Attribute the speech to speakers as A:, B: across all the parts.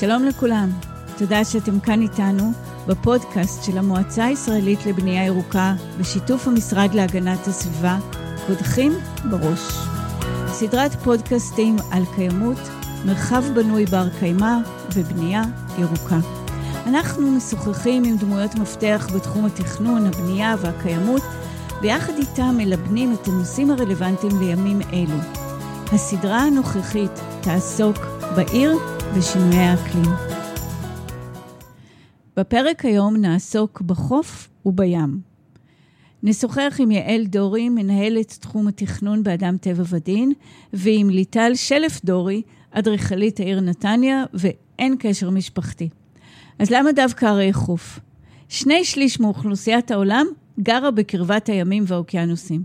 A: שלום לכולם, תודה שאתם כאן איתנו בפודקאסט של המועצה הישראלית לבנייה ירוקה בשיתוף המשרד להגנת הסביבה, קודחים בראש. סדרת פודקאסטים על קיימות, מרחב בנוי בר קיימא ובנייה ירוקה. אנחנו משוחחים עם דמויות מפתח בתחום התכנון, הבנייה והקיימות, ויחד איתם מלבנים את הנושאים הרלוונטיים לימים אלו. הסדרה הנוכחית תעסוק בעיר ושינויי האקלים. בפרק היום נעסוק בחוף ובים. נשוחח עם יעל דורי, מנהלת תחום התכנון באדם טבע ודין, ועם ליטל שלף דורי, אדריכלית העיר נתניה, ואין קשר משפחתי. אז למה דווקא ערי חוף? שני שליש מאוכלוסיית העולם גרה בקרבת הימים והאוקיינוסים.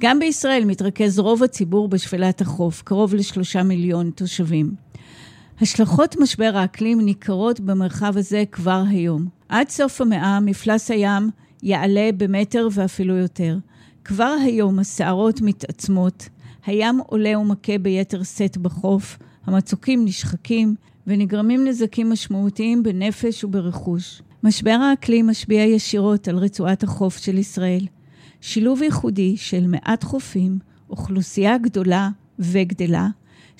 A: גם בישראל מתרכז רוב הציבור בשפלת החוף, קרוב לשלושה מיליון תושבים. השלכות משבר האקלים ניכרות במרחב הזה כבר היום. עד סוף המאה מפלס הים יעלה במטר ואפילו יותר. כבר היום הסערות מתעצמות, הים עולה ומכה ביתר שאת בחוף, המצוקים נשחקים ונגרמים נזקים משמעותיים בנפש וברכוש. משבר האקלים משפיע ישירות על רצועת החוף של ישראל. שילוב ייחודי של מעט חופים, אוכלוסייה גדולה וגדלה,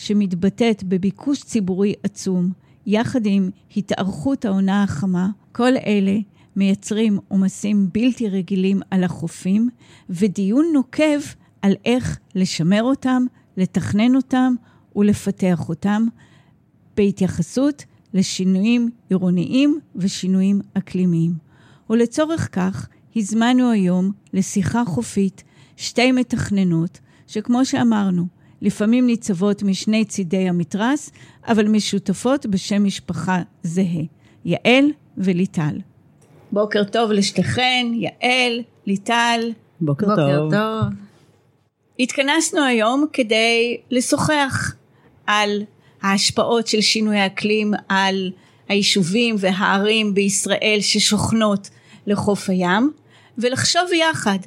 A: שמתבטאת בביקוש ציבורי עצום, יחד עם התארכות העונה החמה, כל אלה מייצרים עומסים בלתי רגילים על החופים, ודיון נוקב על איך לשמר אותם, לתכנן אותם ולפתח אותם, בהתייחסות לשינויים עירוניים ושינויים אקלימיים. ולצורך כך, הזמנו היום לשיחה חופית שתי מתכננות, שכמו שאמרנו, לפעמים ניצבות משני צידי המתרס, אבל משותפות בשם משפחה זהה, יעל וליטל. בוקר טוב לשתיכן, יעל, ליטל.
B: בוקר, בוקר טוב. טוב.
A: התכנסנו היום כדי לשוחח על ההשפעות של שינוי האקלים על היישובים והערים בישראל ששוכנות לחוף הים, ולחשוב יחד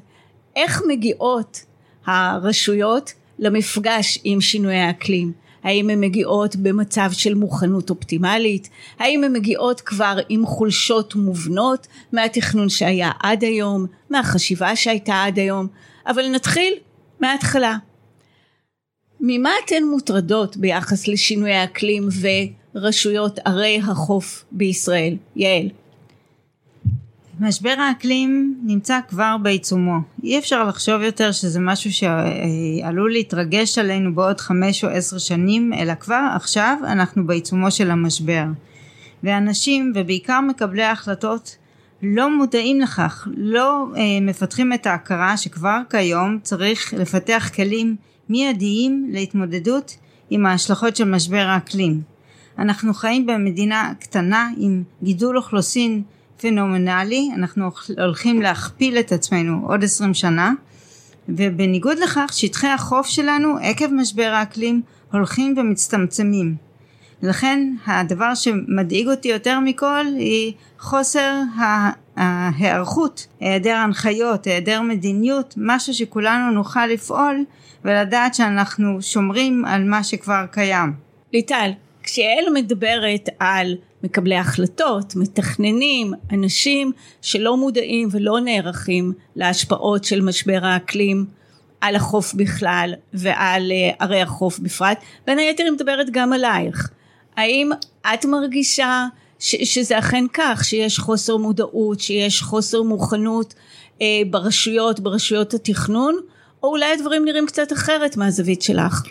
A: איך מגיעות הרשויות למפגש עם שינוי האקלים. האם הן מגיעות במצב של מוכנות אופטימלית? האם הן מגיעות כבר עם חולשות מובנות מהתכנון שהיה עד היום, מהחשיבה שהייתה עד היום? אבל נתחיל מההתחלה. ממה אתן מוטרדות ביחס לשינוי האקלים ורשויות ערי החוף בישראל? יעל.
B: משבר האקלים נמצא כבר בעיצומו. אי אפשר לחשוב יותר שזה משהו שעלול להתרגש עלינו בעוד חמש או עשר שנים, אלא כבר עכשיו אנחנו בעיצומו של המשבר. ואנשים, ובעיקר מקבלי ההחלטות, לא מודעים לכך, לא אה, מפתחים את ההכרה שכבר כיום צריך לפתח כלים מיידיים להתמודדות עם ההשלכות של משבר האקלים. אנחנו חיים במדינה קטנה עם גידול אוכלוסין פנומנלי, אנחנו הולכים להכפיל את עצמנו עוד עשרים שנה ובניגוד לכך שטחי החוף שלנו עקב משבר האקלים הולכים ומצטמצמים. לכן הדבר שמדאיג אותי יותר מכל היא חוסר ההיערכות, היעדר הנחיות, היעדר מדיניות, משהו שכולנו נוכל לפעול ולדעת שאנחנו שומרים על מה שכבר קיים.
A: ליטל, כשיעל מדברת על מקבלי החלטות, מתכננים, אנשים שלא מודעים ולא נערכים להשפעות של משבר האקלים על החוף בכלל ועל אה, ערי החוף בפרט, בין היתר היא מדברת גם עלייך. האם את מרגישה ש- שזה אכן כך, שיש חוסר מודעות, שיש חוסר מוכנות אה, ברשויות, ברשויות התכנון, או אולי הדברים נראים קצת אחרת מהזווית שלך?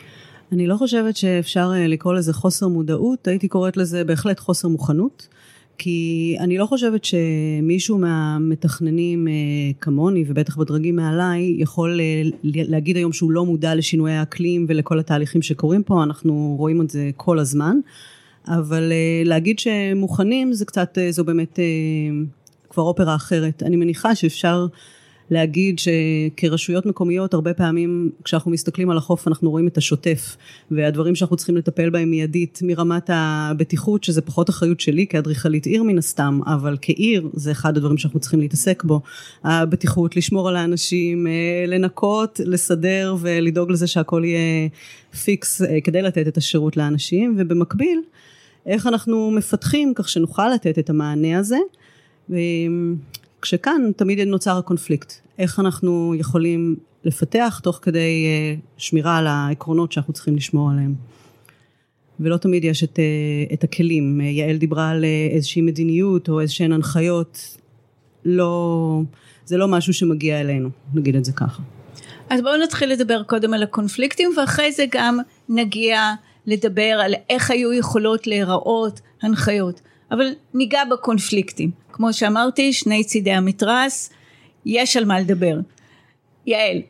C: אני לא חושבת שאפשר אה, לקרוא לזה חוסר מודעות, הייתי קוראת לזה בהחלט חוסר מוכנות. כי אני לא חושבת שמישהו מהמתכננים אה, כמוני ובטח בדרגים מעליי יכול אה, להגיד היום שהוא לא מודע לשינויי האקלים ולכל התהליכים שקורים פה, אנחנו רואים את זה כל הזמן, אבל להגיד שמוכנים זה קצת, זו באמת כבר אופרה אחרת. אני מניחה שאפשר להגיד שכרשויות מקומיות הרבה פעמים כשאנחנו מסתכלים על החוף אנחנו רואים את השוטף והדברים שאנחנו צריכים לטפל בהם מיידית מרמת הבטיחות שזה פחות אחריות שלי כאדריכלית עיר מן הסתם אבל כעיר זה אחד הדברים שאנחנו צריכים להתעסק בו הבטיחות לשמור על האנשים אה, לנקות לסדר ולדאוג לזה שהכל יהיה פיקס אה, כדי לתת את השירות לאנשים ובמקביל איך אנחנו מפתחים כך שנוכל לתת את המענה הזה. כשכאן תמיד נוצר הקונפליקט, איך אנחנו יכולים לפתח תוך כדי אה, שמירה על העקרונות שאנחנו צריכים לשמור עליהם. ולא תמיד יש את, אה, את הכלים, יעל דיברה על אה, איזושהי מדיניות או איזשהן הנחיות, לא, זה לא משהו שמגיע אלינו, נגיד את זה ככה.
A: אז בואו נתחיל לדבר קודם על הקונפליקטים ואחרי זה גם נגיע לדבר על איך היו יכולות להיראות הנחיות. אבל ניגע בקונפליקטים. כמו שאמרתי, שני צידי המתרס, יש על מה לדבר. יעל,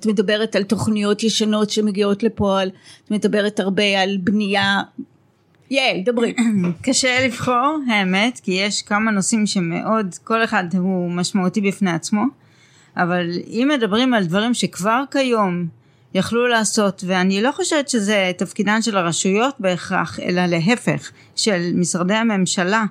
A: את מדברת על תוכניות ישנות שמגיעות לפועל, את מדברת הרבה על בנייה. יעל, דברי.
B: קשה לבחור, האמת, כי יש כמה נושאים שמאוד, כל אחד הוא משמעותי בפני עצמו, אבל אם מדברים על דברים שכבר כיום יכלו לעשות ואני לא חושבת שזה תפקידן של הרשויות בהכרח אלא להפך של משרדי הממשלה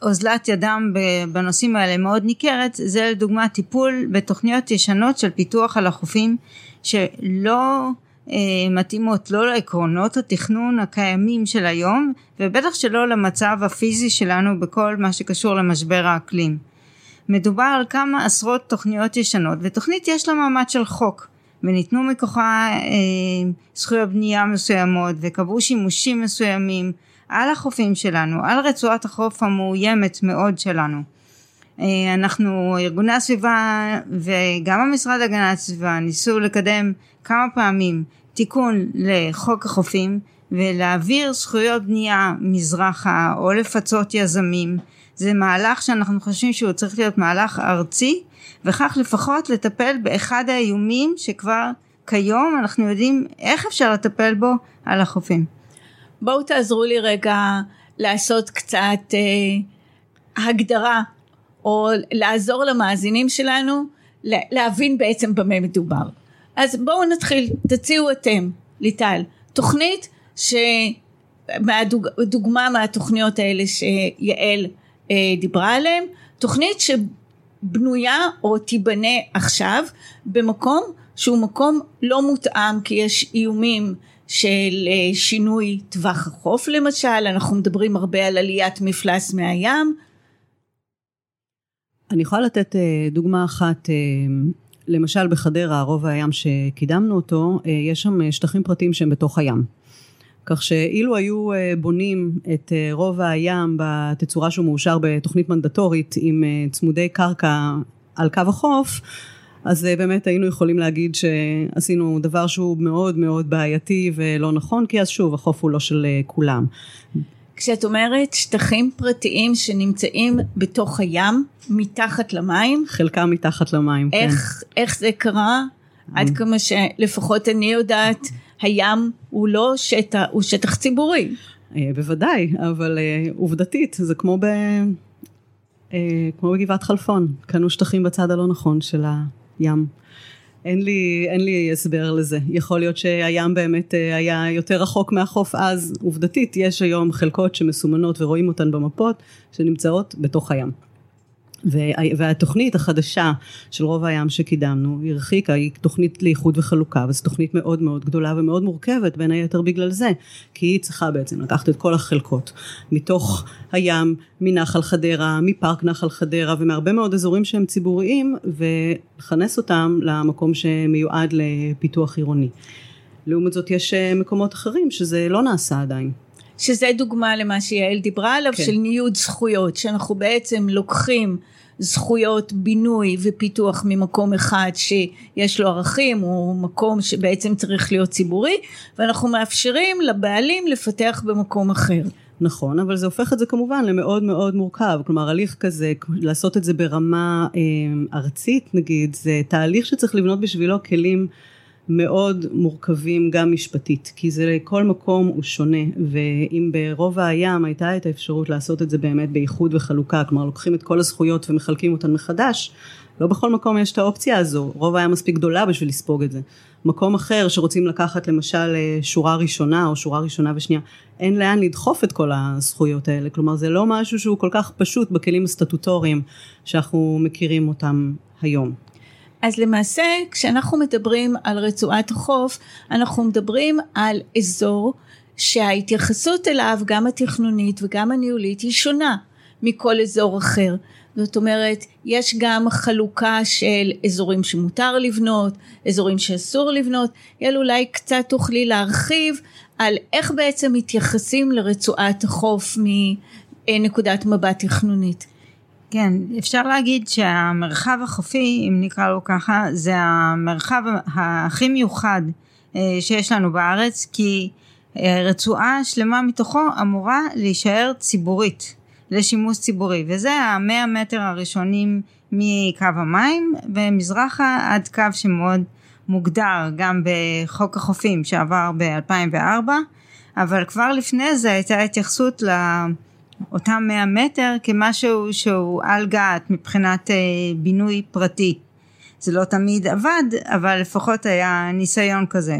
B: שאוזלת ידם בנושאים האלה מאוד ניכרת. זה לדוגמה טיפול בתוכניות ישנות של פיתוח על החופים שלא אה, מתאימות לא לעקרונות התכנון הקיימים של היום ובטח שלא למצב הפיזי שלנו בכל מה שקשור למשבר האקלים מדובר על כמה עשרות תוכניות ישנות ותוכנית יש לה מעמד של חוק וניתנו מכוחה אה, זכויות בנייה מסוימות וקבעו שימושים מסוימים על החופים שלנו, על רצועת החוף המאוימת מאוד שלנו. אה, אנחנו, ארגוני הסביבה וגם המשרד להגנת הסביבה ניסו לקדם כמה פעמים תיקון לחוק החופים ולהעביר זכויות בנייה מזרחה או לפצות יזמים זה מהלך שאנחנו חושבים שהוא צריך להיות מהלך ארצי וכך לפחות לטפל באחד האיומים שכבר כיום אנחנו יודעים איך אפשר לטפל בו על החופים.
A: בואו תעזרו לי רגע לעשות קצת אה, הגדרה או לעזור למאזינים שלנו להבין בעצם במה מדובר. אז בואו נתחיל, תציעו אתם, ליטל, תוכנית שדוגמה מהתוכניות האלה שיעל אה, דיברה עליהם, תוכנית שבנויה או תיבנה עכשיו במקום שהוא מקום לא מותאם כי יש איומים של אה, שינוי טווח החוף למשל, אנחנו מדברים הרבה על עליית מפלס מהים.
C: אני יכולה לתת אה, דוגמה אחת, למשל בחדרה, רובע הים שקידמנו אותו, יש שם שטחים פרטיים שהם בתוך הים. כך שאילו היו אה, בונים את אה, רובע הים בתצורה שהוא מאושר בתוכנית מנדטורית עם אה, צמודי קרקע על קו החוף, אז באמת היינו יכולים להגיד שעשינו דבר שהוא מאוד מאוד בעייתי ולא נכון, כי אז שוב החוף הוא לא של כולם.
A: כשאת אומרת שטחים פרטיים שנמצאים בתוך הים, מתחת למים?
C: חלקם מתחת למים,
A: איך, כן. איך זה קרה? עד כמה שלפחות אני יודעת הים הוא לא שטח, הוא שטח ציבורי.
C: אה, בוודאי, אבל אה, עובדתית זה כמו, ב, אה, כמו בגבעת חלפון, קנו שטחים בצד הלא נכון של הים. אין לי, אין לי הסבר לזה. יכול להיות שהים באמת היה יותר רחוק מהחוף אז, עובדתית יש היום חלקות שמסומנות ורואים אותן במפות שנמצאות בתוך הים. והתוכנית החדשה של רוב הים שקידמנו היא הרחיקה, היא תוכנית לאיחוד וחלוקה וזו תוכנית מאוד מאוד גדולה ומאוד מורכבת בין היתר בגלל זה כי היא צריכה בעצם לקחת את כל החלקות מתוך הים, מנחל חדרה, מפארק נחל חדרה ומהרבה מאוד אזורים שהם ציבוריים ולכנס אותם למקום שמיועד לפיתוח עירוני. לעומת זאת יש אה, מקומות אחרים שזה לא נעשה עדיין.
A: שזה דוגמה למה שיעל דיברה עליו כן. של ניוד זכויות שאנחנו בעצם לוקחים זכויות בינוי ופיתוח ממקום אחד שיש לו ערכים הוא מקום שבעצם צריך להיות ציבורי ואנחנו מאפשרים לבעלים לפתח במקום אחר.
C: נכון, אבל זה הופך את זה כמובן למאוד מאוד מורכב, כלומר הליך כזה, לעשות את זה ברמה אה, ארצית נגיד, זה תהליך שצריך לבנות בשבילו כלים מאוד מורכבים גם משפטית, כי זה כל מקום הוא שונה, ואם ברובע הים הייתה את האפשרות לעשות את זה באמת באיחוד וחלוקה, כלומר לוקחים את כל הזכויות ומחלקים אותן מחדש, לא בכל מקום יש את האופציה הזו, רובע הים מספיק גדולה בשביל לספוג את זה. מקום אחר שרוצים לקחת למשל אה, שורה ראשונה או שורה ראשונה ושנייה, אין לאן לדחוף את כל הזכויות האלה, כלומר זה לא משהו שהוא כל כך פשוט בכלים הסטטוטוריים שאנחנו מכירים אותם היום.
A: אז למעשה כשאנחנו מדברים על רצועת החוף אנחנו מדברים על אזור שההתייחסות אליו, גם התכנונית וגם הניהולית, היא שונה מכל אזור אחר. זאת אומרת, יש גם חלוקה של אזורים שמותר לבנות, אזורים שאסור לבנות. יעל אולי קצת תוכלי להרחיב על איך בעצם מתייחסים לרצועת החוף מנקודת מבט תכנונית.
B: כן, אפשר להגיד שהמרחב החופי, אם נקרא לו ככה, זה המרחב הכי מיוחד אה, שיש לנו בארץ, כי אה, רצועה שלמה מתוכו אמורה להישאר ציבורית, לשימוש ציבורי, וזה המאה מטר הראשונים מקו המים ומזרחה עד קו שמאוד מוגדר גם בחוק החופים שעבר ב-2004, אבל כבר לפני זה הייתה התייחסות לאותם 100 מטר כמשהו שהוא על גת מבחינת אה, בינוי פרטי. זה לא תמיד עבד, אבל לפחות היה ניסיון כזה.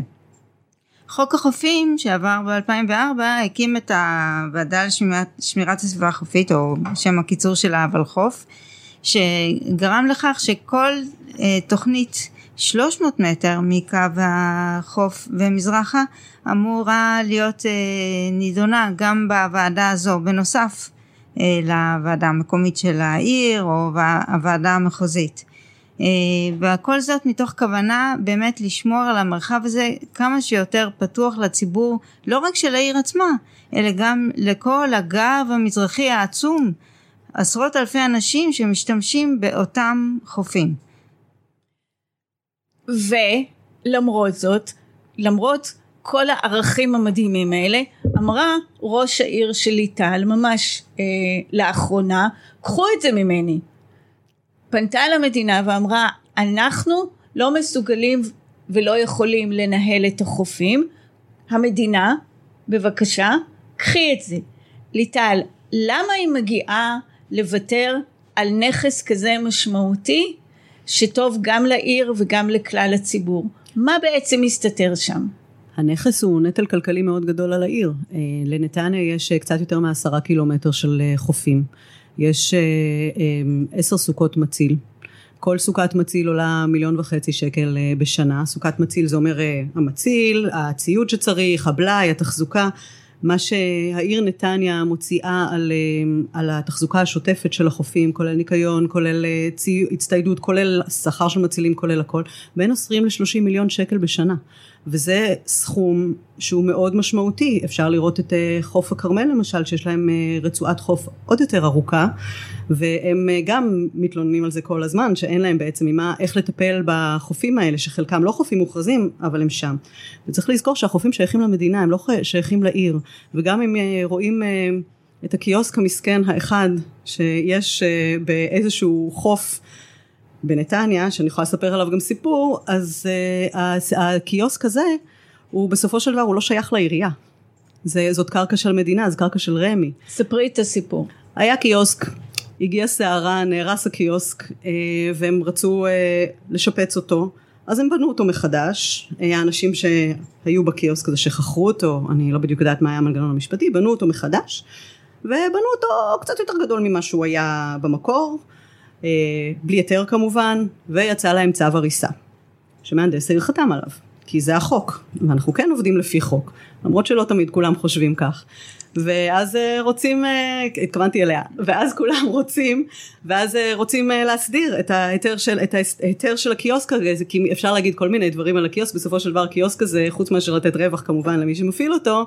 B: חוק החופים שעבר ב-2004 הקים את הוועדה לשמירת הסביבה החופית או שם הקיצור שלה הוולחו"ף שגרם לכך שכל אה, תוכנית 300 מטר מקו החוף ומזרחה אמורה להיות אה, נידונה גם בוועדה הזו בנוסף אה, לוועדה המקומית של העיר או הוועדה המחוזית. אה, וכל זאת מתוך כוונה באמת לשמור על המרחב הזה כמה שיותר פתוח לציבור לא רק של העיר עצמה אלא גם לכל הגב המזרחי העצום עשרות אלפי אנשים שמשתמשים באותם חופים.
A: ולמרות זאת, למרות כל הערכים המדהימים האלה, אמרה ראש העיר של ליטל ממש אה, לאחרונה, קחו את זה ממני. פנתה למדינה ואמרה, אנחנו לא מסוגלים ולא יכולים לנהל את החופים, המדינה, בבקשה, קחי את זה. ליטל, למה היא מגיעה לוותר על נכס כזה משמעותי שטוב גם לעיר וגם לכלל הציבור. מה בעצם מסתתר שם?
C: הנכס הוא נטל כלכלי מאוד גדול על העיר. אה, לנתניה יש אה, קצת יותר מעשרה קילומטר של אה, חופים. יש עשר סוכות מציל. כל סוכת מציל עולה מיליון וחצי שקל בשנה. סוכת מציל זה אומר המציל, הציוד שצריך, הבלאי, התחזוקה. מה שהעיר נתניה מוציאה על, אה, על התחזוקה השוטפת של החופים, כולל ניקיון, כולל אה, הצטיידות, כולל שכר של מצילים, כולל הכל, בין 20 ל-30 מיליון שקל בשנה. וזה סכום שהוא מאוד משמעותי. אפשר לראות את אה, חוף הכרמל למשל, שיש להם רצועת חוף עוד יותר ארוכה, והם גם מתלוננים על זה כל הזמן, שאין להם בעצם ממה, איך לטפל בחופים האלה, שחלקם לא חופים מוכרזים, אבל הם שם. וצריך לזכור שהחופים שייכים למדינה, הם לא שייכים לעיר. וגם אם אה, רואים אה, את הקיוסק המסכן האחד שיש אה, באיזשהו חוף בנתניה, שאני יכולה לספר עליו גם סיפור, אז הקיוסק הזה, הוא בסופו של דבר הוא לא שייך לעירייה. זה, זאת קרקע של מדינה, זו קרקע של רמ"י.
A: ספרי את הסיפור.
C: היה קיוסק, הגיעה סערה, נהרס הקיוסק, והם רצו לשפץ אותו. אז הם בנו אותו מחדש, האנשים שהיו בקיוסק הזה שחכרו אותו, אני לא בדיוק יודעת מה היה המנגנון המשפטי, בנו אותו מחדש, ובנו אותו קצת יותר גדול ממה שהוא היה במקור, בלי היתר כמובן, ויצא להם צו הריסה, שמהנדס העיר חתם עליו, כי זה החוק, ואנחנו כן עובדים לפי חוק, למרות שלא תמיד כולם חושבים כך. ואז אה, רוצים, אה, התכוונתי אליה, ואז כולם רוצים, ואז אה, רוצים להסדיר את ההיתר של, את ההיתר של הקיוסק הזה, כי אפשר להגיד כל מיני דברים על הקיוסק, בסופו של דבר קיוסק הזה, חוץ מאשר לתת רווח כמובן למי שמפעיל אותו,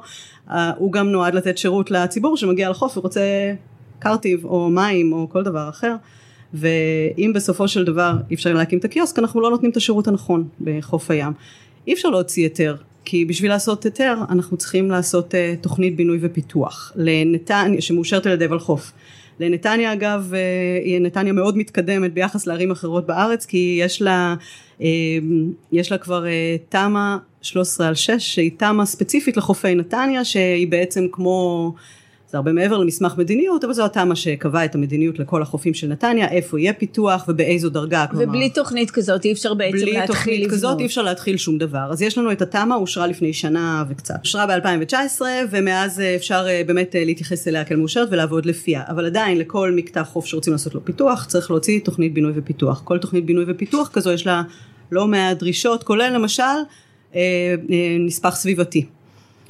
C: הוא גם נועד לתת שירות לציבור שמגיע לחוף ורוצה קרטיב או מים או כל דבר אחר. ואם בסופו של דבר אי אפשר להקים את הקיוסק אנחנו לא נותנים את השירות הנכון בחוף הים. אי אפשר להוציא היתר כי בשביל לעשות היתר אנחנו צריכים לעשות uh, תוכנית בינוי ופיתוח לנתניה שמאושרת על ידי ולחוף. לנתניה אגב uh, נתניה מאוד מתקדמת ביחס לערים אחרות בארץ כי יש לה, uh, יש לה כבר תמ"א 13 על 6 שהיא תמ"א ספציפית לחופי נתניה שהיא בעצם כמו זה הרבה מעבר למסמך מדיניות, אבל זו התמ"א שקבעה את המדיניות לכל החופים של נתניה, איפה יהיה פיתוח ובאיזו דרגה.
A: כלומר, ובלי תוכנית כזאת אי אפשר בעצם להתחיל לבנות. בלי תוכנית
C: כזאת אי אפשר להתחיל שום דבר. אז יש לנו את התמ"א, אושרה לפני שנה וקצת. אושרה ב-2019, ומאז אה, אפשר אה, באמת אה, להתייחס אליה כאל מאושרת ולעבוד לפיה. אבל עדיין לכל מקטע חוף שרוצים לעשות לו פיתוח, צריך להוציא תוכנית בינוי ופיתוח. כל תוכנית בינוי ופיתוח כזו יש לה לא מעט דרישות, כולל למשל נספח סביבתי.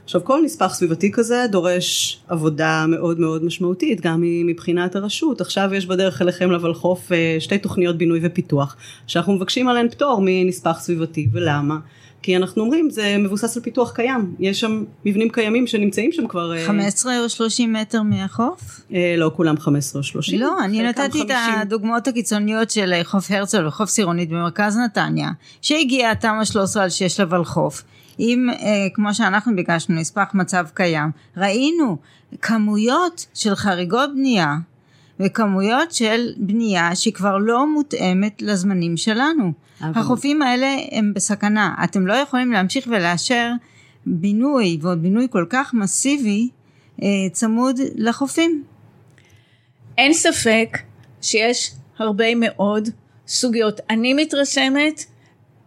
C: עכשיו כל נספח סביבתי כזה דורש עבודה מאוד מאוד משמעותית גם מבחינת הרשות עכשיו יש בדרך אליכם לוולחוף אה, שתי תוכניות בינוי ופיתוח שאנחנו מבקשים עליהן פטור מנספח סביבתי ולמה? כי אנחנו אומרים זה מבוסס על פיתוח קיים יש שם מבנים קיימים שנמצאים שם כבר
B: 15 אה, או 30 מטר מהחוף?
C: אה, לא כולם 15 או 30
B: לא אני נתתי 50. את הדוגמאות הקיצוניות של חוף הרצל וחוף סירונית במרכז נתניה שהגיעה תמ"א 13 על 6 לוולחוף אם אה, כמו שאנחנו ביקשנו נספח מצב קיים ראינו כמויות של חריגות בנייה וכמויות של בנייה שהיא כבר לא מותאמת לזמנים שלנו. אבל... החופים האלה הם בסכנה אתם לא יכולים להמשיך ולאשר בינוי ועוד בינוי כל כך מסיבי אה, צמוד לחופים.
A: אין ספק שיש הרבה מאוד סוגיות. אני מתרשמת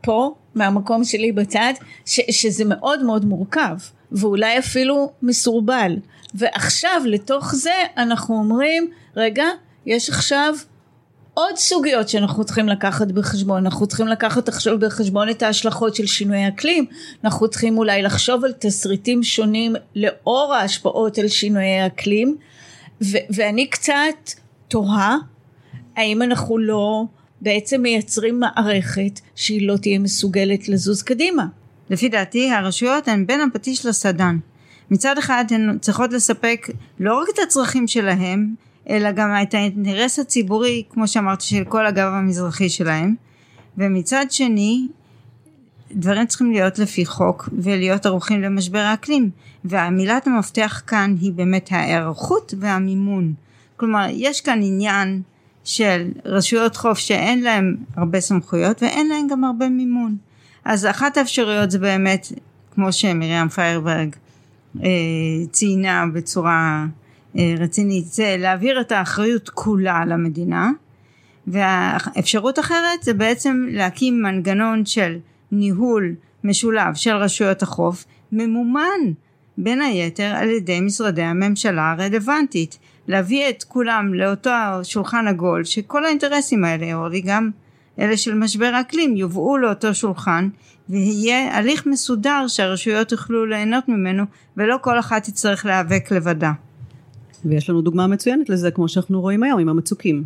A: פה מהמקום שלי בצד ש, שזה מאוד מאוד מורכב ואולי אפילו מסורבל. ועכשיו לתוך זה אנחנו אומרים רגע יש עכשיו עוד סוגיות שאנחנו צריכים לקחת בחשבון. אנחנו צריכים לקחת עכשיו בחשבון את ההשלכות של שינוי אקלים. אנחנו צריכים אולי לחשוב על תסריטים שונים לאור ההשפעות על שינויי אקלים ו- ואני קצת תוהה האם אנחנו לא בעצם מייצרים מערכת שהיא לא תהיה מסוגלת לזוז קדימה.
B: לפי דעתי הרשויות הן בין הפטיש לסדן. מצד אחד הן צריכות לספק לא רק את הצרכים שלהם אלא גם את האינטרס הציבורי כמו שאמרתי של כל הגב המזרחי שלהם ומצד שני דברים צריכים להיות לפי חוק ולהיות ערוכים למשבר האקלים והמילת המפתח כאן היא באמת ההיערכות והמימון כלומר יש כאן עניין של רשויות חוף שאין להם הרבה סמכויות ואין להם גם הרבה מימון. אז אחת האפשרויות זה באמת, כמו שמרים פיירברג אה, ציינה בצורה אה, רצינית, זה להעביר את האחריות כולה למדינה, והאפשרות אחרת זה בעצם להקים מנגנון של ניהול משולב של רשויות החוף, ממומן בין היתר על ידי משרדי הממשלה הרלוונטית. להביא את כולם לאותו שולחן עגול שכל האינטרסים האלה אורלי גם אלה של משבר האקלים יובאו לאותו שולחן ויהיה הליך מסודר שהרשויות יוכלו ליהנות ממנו ולא כל אחת תצטרך להיאבק לבדה.
C: ויש לנו דוגמה מצוינת לזה כמו שאנחנו רואים היום עם המצוקים.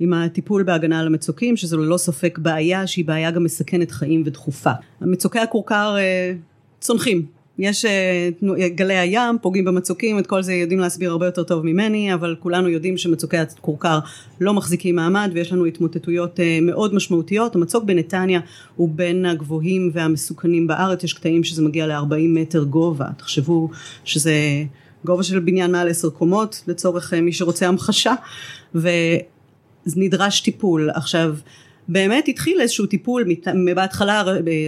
C: עם הטיפול בהגנה על המצוקים שזו ללא ספק בעיה שהיא בעיה גם מסכנת חיים ודחופה. המצוקי הכורכר אה, צונחים יש אה, גלי הים פוגעים במצוקים את כל זה יודעים להסביר הרבה יותר טוב ממני אבל כולנו יודעים שמצוקי הכורכר לא מחזיקים מעמד ויש לנו התמוטטויות אה, מאוד משמעותיות. המצוק בנתניה הוא בין הגבוהים והמסוכנים בארץ. יש קטעים שזה מגיע ל-40 מטר גובה. תחשבו שזה גובה של בניין מעל עשר קומות לצורך אה, מי שרוצה המחשה. ונדרש טיפול. עכשיו באמת התחיל איזשהו טיפול בהתחלה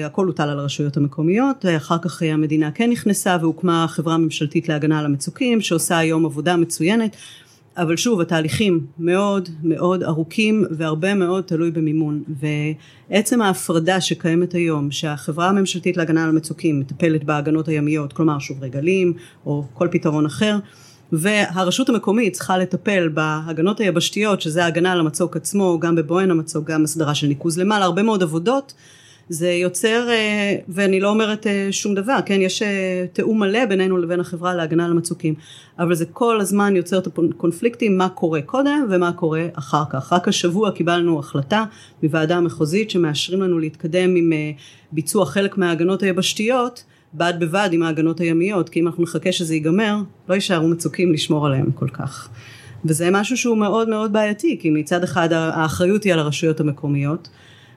C: הכל הוטל על הרשויות המקומיות אחר כך המדינה כן נכנסה והוקמה חברה ממשלתית להגנה על המצוקים שעושה היום עבודה מצוינת. אבל שוב התהליכים מאוד מאוד ארוכים והרבה מאוד תלוי במימון. ועצם ההפרדה שקיימת היום שהחברה הממשלתית להגנה על המצוקים מטפלת בהגנות הימיות כלומר שוברי גלים או כל פתרון אחר והרשות המקומית צריכה לטפל בהגנות היבשתיות שזה ההגנה על המצוק עצמו גם בבוהן המצוק גם הסדרה של ניקוז למעלה הרבה מאוד עבודות. זה יוצר אה, ואני לא אומרת אה, שום דבר כן? יש אה, תיאום מלא בינינו לבין החברה להגנה על המצוקים. אבל זה כל הזמן יוצר את הקונפליקטים מה קורה קודם ומה קורה אחר כך. רק השבוע קיבלנו החלטה מוועדה מחוזית שמאשרים לנו להתקדם עם ביצוע חלק מההגנות היבשתיות בד בבד עם ההגנות הימיות כי אם אנחנו נחכה שזה ייגמר לא יישארו מצוקים לשמור עליהם כל כך וזה משהו שהוא מאוד מאוד בעייתי כי מצד אחד האחריות היא על הרשויות המקומיות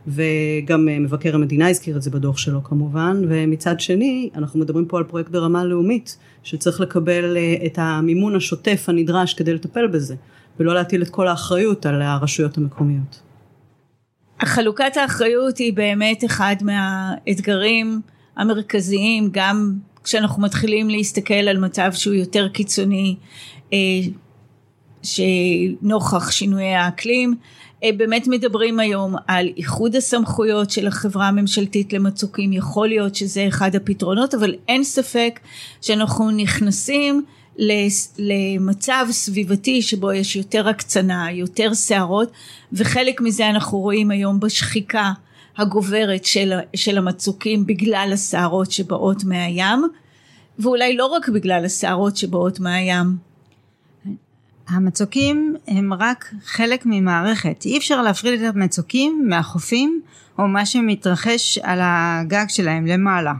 C: וגם אה, מבקר המדינה הזכיר את זה בדוח שלו כמובן ומצד שני אנחנו מדברים פה על פרויקט ברמה לאומית שצריך לקבל אה, את המימון השוטף הנדרש כדי לטפל בזה ולא להטיל את כל האחריות על הרשויות המקומיות.
A: החלוקת האחריות היא באמת אחד מהאתגרים המרכזיים גם כשאנחנו מתחילים להסתכל על מצב שהוא יותר קיצוני אה, שנוכח שינויי האקלים אה, באמת מדברים היום על איחוד הסמכויות של החברה הממשלתית למצוקים. יכול להיות שזה אחד הפתרונות אבל אין ספק שאנחנו נכנסים למצב סביבתי שבו יש יותר הקצנה יותר שערות וחלק מזה אנחנו רואים היום בשחיקה הגוברת של, של המצוקים בגלל הסערות שבאות מהים ואולי לא רק בגלל הסערות שבאות מהים.
B: המצוקים הם רק חלק ממערכת, אי אפשר להפריד את המצוקים מהחופים או מה שמתרחש על הגג שלהם למעלה.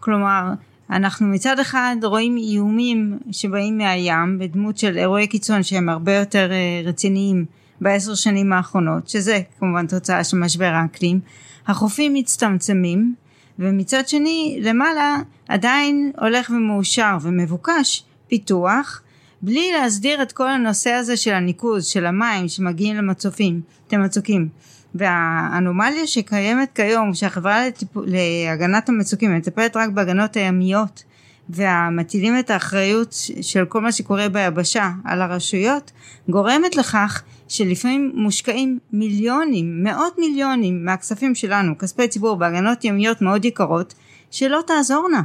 B: כלומר, אנחנו מצד אחד רואים איומים שבאים מהים בדמות של אירועי קיצון שהם הרבה יותר אה, רציניים בעשר שנים האחרונות, שזה כמובן תוצאה של משבר האקלים. החופים מצטמצמים ומצד שני למעלה עדיין הולך ומאושר ומבוקש פיתוח בלי להסדיר את כל הנושא הזה של הניקוז של המים שמגיעים למצופים, למצוקים. והאנומליה שקיימת כיום שהחברה לטיפול, להגנת המצוקים מטפלת רק בהגנות הימיות והמטילים את האחריות של כל מה שקורה ביבשה על הרשויות גורמת לכך שלפעמים מושקעים מיליונים מאות מיליונים מהכספים שלנו כספי ציבור בהגנות ימיות מאוד יקרות שלא תעזורנה.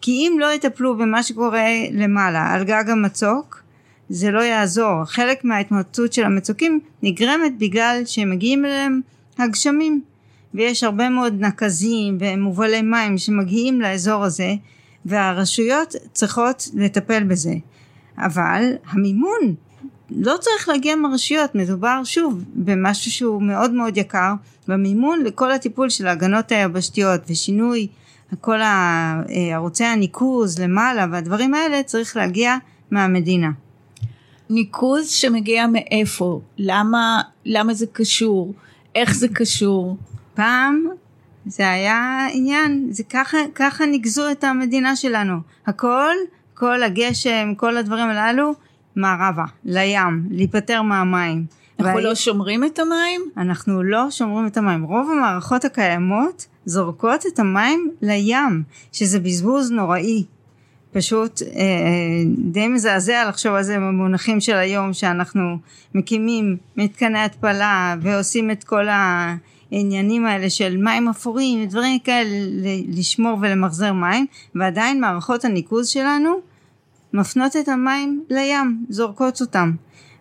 B: כי אם לא יטפלו במה שקורה למעלה על גג המצוק זה לא יעזור. חלק מההתמוטטות של המצוקים נגרמת בגלל שהם מגיעים אליהם הגשמים. ויש הרבה מאוד נקזים ומובלי מים שמגיעים לאזור הזה והרשויות צריכות לטפל בזה. אבל המימון לא צריך להגיע מהרשויות מדובר שוב במשהו שהוא מאוד מאוד יקר במימון לכל הטיפול של ההגנות היבשתיות ושינוי כל ערוצי הניקוז למעלה והדברים האלה צריך להגיע מהמדינה.
A: ניקוז שמגיע מאיפה? למה, למה זה קשור? איך זה קשור?
B: פעם זה היה עניין, זה ככה, ככה ניגזו את המדינה שלנו. הכל, כל הגשם, כל הדברים הללו, מערבה, לים, להיפטר מהמים.
A: אנחנו והי... לא שומרים את המים?
B: אנחנו לא שומרים את המים. רוב המערכות הקיימות זורקות את המים לים, שזה בזבוז נוראי. פשוט אה, די מזעזע לחשוב על זה במונחים של היום שאנחנו מקימים מתקני התפלה ועושים את כל העניינים האלה של מים אפורים ודברים כאלה לשמור ולמחזר מים ועדיין מערכות הניקוז שלנו מפנות את המים לים זורקות אותם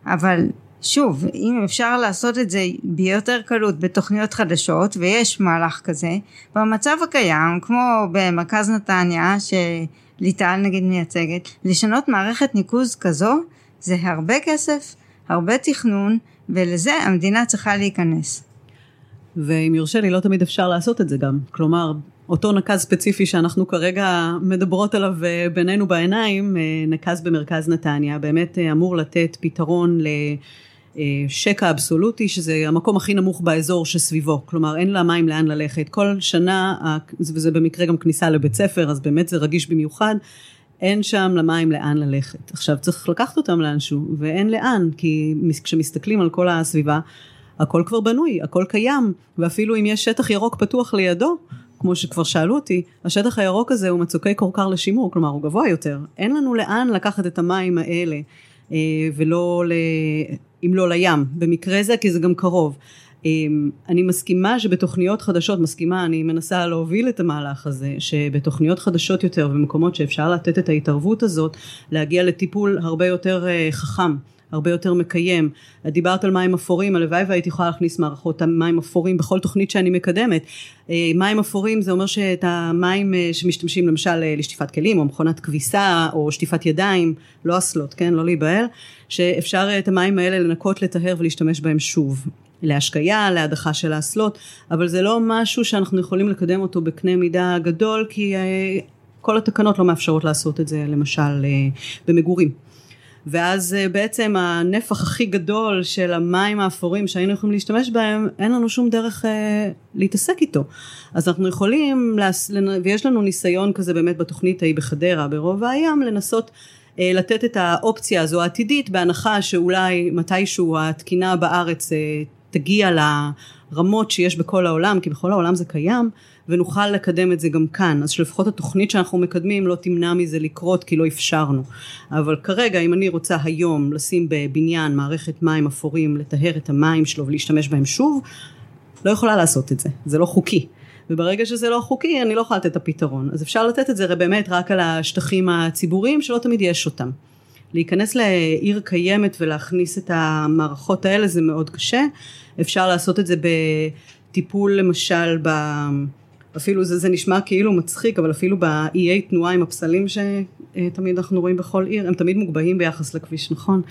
B: אבל שוב אם אפשר לעשות את זה ביותר קלות בתוכניות חדשות ויש מהלך כזה במצב הקיים כמו במרכז נתניה שליטל נגיד מייצגת לשנות מערכת ניקוז כזו זה הרבה כסף הרבה תכנון ולזה המדינה צריכה להיכנס.
C: ואם יורשה לי לא תמיד אפשר לעשות את זה גם כלומר אותו נקז ספציפי שאנחנו כרגע מדברות עליו אה, בינינו בעיניים אה, נקז במרכז נתניה. באמת אה, אמור לתת פתרון ל... שקע אבסולוטי שזה המקום הכי נמוך באזור שסביבו. כלומר אין לה מים לאן ללכת. כל שנה וזה במקרה גם כניסה לבית ספר אז באמת זה רגיש במיוחד. אין שם למים לאן ללכת. עכשיו צריך לקחת אותם לאנשהו ואין לאן כי כשמסתכלים על כל הסביבה הכל כבר בנוי הכל קיים ואפילו אם יש שטח ירוק פתוח לידו כמו שכבר שאלו אותי, השטח הירוק הזה הוא מצוקי כורכר לשימור, כלומר הוא גבוה יותר. אין לנו לאן לקחת את המים האלה, אה, ולא, ל... אם לא לים, במקרה זה, כי זה גם קרוב. אה, אני מסכימה שבתוכניות חדשות, מסכימה, אני מנסה להוביל את המהלך הזה, שבתוכניות חדשות יותר, במקומות שאפשר לתת את ההתערבות הזאת, להגיע לטיפול הרבה יותר אה, חכם. הרבה יותר מקיים. דיברת על מים אפורים, הלוואי והייתי יכולה להכניס מערכות מים אפורים בכל תוכנית שאני מקדמת. אה, מים אפורים זה אומר שאת המים אה, שמשתמשים למשל אה, לשטיפת כלים או מכונת כביסה או שטיפת ידיים, לא אסלות, כן? לא להיבהל, שאפשר את המים האלה לנקות, לטהר ולהשתמש בהם שוב. להשקיה, להדחה של האסלות, אבל זה לא משהו שאנחנו יכולים לקדם אותו בקנה מידה גדול כי כל התקנות לא מאפשרות לעשות את זה למשל במגורים. ואז אה, בעצם הנפח הכי גדול של המים האפורים שהיינו יכולים להשתמש בהם אין לנו שום דרך אה, להתעסק איתו. אז אנחנו יכולים להס... ויש לנו ניסיון כזה באמת בתוכנית ההיא בחדרה ברובע הים לנסות אה, לתת את האופציה הזו העתידית בהנחה שאולי מתישהו התקינה בארץ אה, תגיע לרמות שיש בכל העולם כי בכל העולם זה קיים ונוכל לקדם את זה גם כאן. אז שלפחות התוכנית שאנחנו מקדמים לא תמנע מזה לקרות כי לא אפשרנו. אבל כרגע אם אני רוצה היום לשים בבניין מערכת מים אפורים לטהר את המים שלו ולהשתמש בהם שוב לא יכולה לעשות את זה. זה לא חוקי. וברגע שזה לא חוקי אני לא יכולה לתת את הפתרון. אז אפשר לתת את זה באמת רק על השטחים הציבוריים שלא תמיד יש אותם. להיכנס לעיר קיימת ולהכניס את המערכות האלה זה מאוד קשה. אפשר לעשות את זה בטיפול למשל אפילו זה, זה נשמע כאילו מצחיק, אבל אפילו באיי תנועה עם הפסלים שתמיד אנחנו רואים בכל עיר, הם תמיד מוגבהים ביחס לכביש, נכון?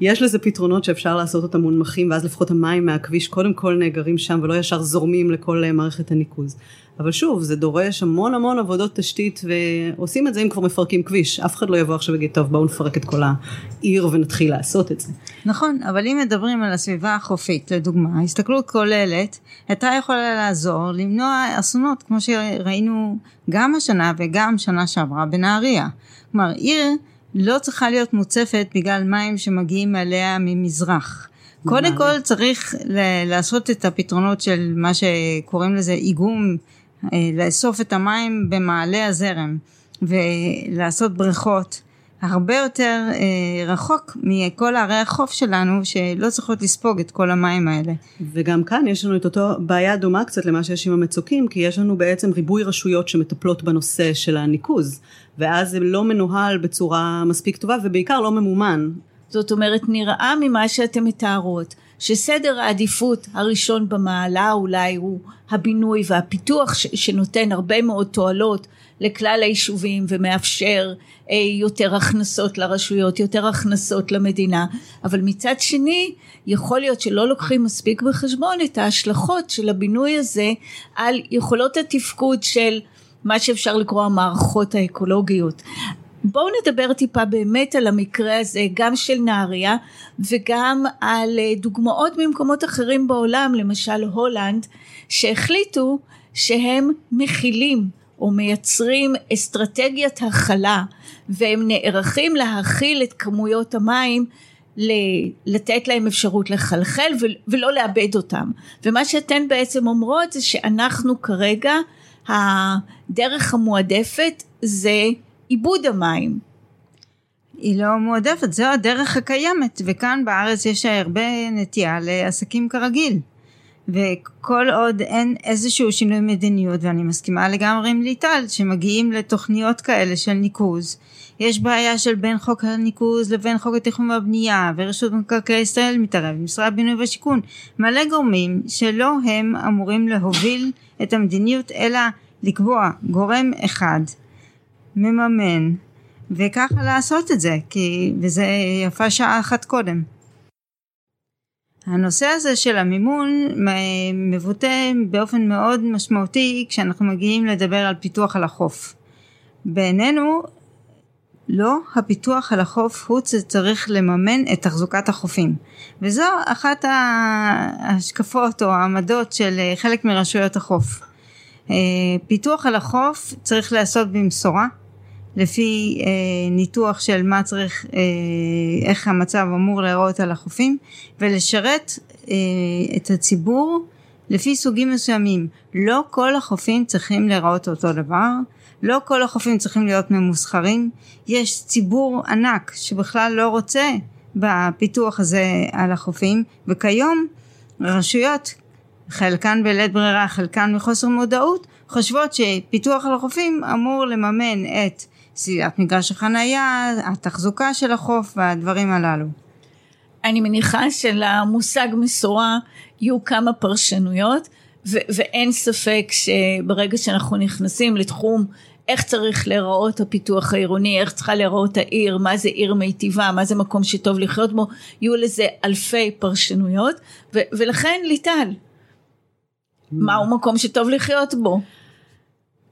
C: יש לזה פתרונות שאפשר לעשות אותם מונמכים, ואז לפחות המים מהכביש קודם כל נאגרים שם ולא ישר זורמים לכל מערכת הניקוז. אבל שוב, זה דורש המון המון עבודות תשתית, ועושים את זה אם כבר מפרקים כביש. אף אחד לא יבוא עכשיו ויגיד, טוב, בואו נפרק את כל העיר ונתחיל לעשות את זה.
B: נכון, אבל אם מדברים על הסביבה החופית, לדוגמה, הסתכלות כוללת, הייתה יכולה לעזור למנוע אסונות, כמו שראינו גם השנה וגם שנה שעברה בנהריה. כלומר, עיר לא צריכה להיות מוצפת בגלל מים שמגיעים אליה ממזרח. קודם כל צריך לעשות את הפתרונות של מה שקוראים לזה איגום לאסוף את המים במעלה הזרם ולעשות בריכות הרבה יותר אה, רחוק מכל ערי החוף שלנו שלא צריכות לספוג את כל המים האלה.
C: וגם כאן יש לנו את אותו בעיה דומה קצת למה שיש עם המצוקים כי יש לנו בעצם ריבוי רשויות שמטפלות בנושא של הניקוז ואז זה לא מנוהל בצורה מספיק טובה ובעיקר לא ממומן.
A: זאת אומרת נראה ממה שאתם מתארות שסדר העדיפות הראשון במעלה אולי הוא הבינוי והפיתוח ש- שנותן הרבה מאוד תועלות לכלל היישובים ומאפשר אה, יותר הכנסות לרשויות, יותר הכנסות למדינה, אבל מצד שני יכול להיות שלא לוקחים מספיק בחשבון את ההשלכות של הבינוי הזה על יכולות התפקוד של מה שאפשר לקרוא המערכות האקולוגיות. בואו נדבר טיפה באמת על המקרה הזה גם של נהריה וגם על אה, דוגמאות ממקומות אחרים בעולם למשל הולנד שהחליטו שהם מכילים או מייצרים אסטרטגיית הכלה והם נערכים להכיל את כמויות המים לתת להם אפשרות לחלחל ולא לאבד אותם. ומה שאתן בעצם אומרות זה שאנחנו כרגע הדרך המועדפת זה עיבוד המים.
B: היא לא מועדפת, זו הדרך הקיימת, וכאן בארץ יש הרבה נטייה לעסקים כרגיל. וכל עוד אין איזשהו שינוי מדיניות, ואני מסכימה לגמרי עם ליטל, שמגיעים לתוכניות כאלה של ניקוז, יש בעיה של בין חוק הניקוז לבין חוק התכנון והבנייה, ורשות מקרקעי ישראל מתערב, משרד הבינוי והשיכון, מלא גורמים שלא הם אמורים להוביל את המדיניות, אלא לקבוע גורם אחד מממן וככה לעשות את זה כי וזה יפה שעה אחת קודם. הנושא הזה של המימון מבוטא באופן מאוד משמעותי כשאנחנו מגיעים לדבר על פיתוח על החוף. בעינינו לא הפיתוח על החוף הוא צריך לממן את תחזוקת החופים וזו אחת ההשקפות או העמדות של חלק מרשויות החוף. אה, פיתוח על החוף צריך להיעשות במשורה לפי אה, ניתוח של מה צריך, אה, איך המצב אמור להיראות על החופים ולשרת אה, את הציבור לפי סוגים מסוימים. לא כל החופים צריכים להיראות אותו דבר, לא כל החופים צריכים להיות ממוסחרים, יש ציבור ענק שבכלל לא רוצה בפיתוח הזה על החופים וכיום רשויות חלקן בלית ברירה חלקן מחוסר מודעות חושבות שפיתוח על החופים אמור לממן את מגרש החנייה, התחזוקה של החוף והדברים הללו.
A: אני מניחה שלמושג מסורה יהיו כמה פרשנויות ו- ואין ספק שברגע שאנחנו נכנסים לתחום איך צריך להיראות הפיתוח העירוני, איך צריכה להיראות העיר, מה זה עיר מיטיבה, מה זה מקום שטוב לחיות בו, יהיו לזה אלפי פרשנויות ו- ולכן ליטל, מהו מקום שטוב לחיות בו?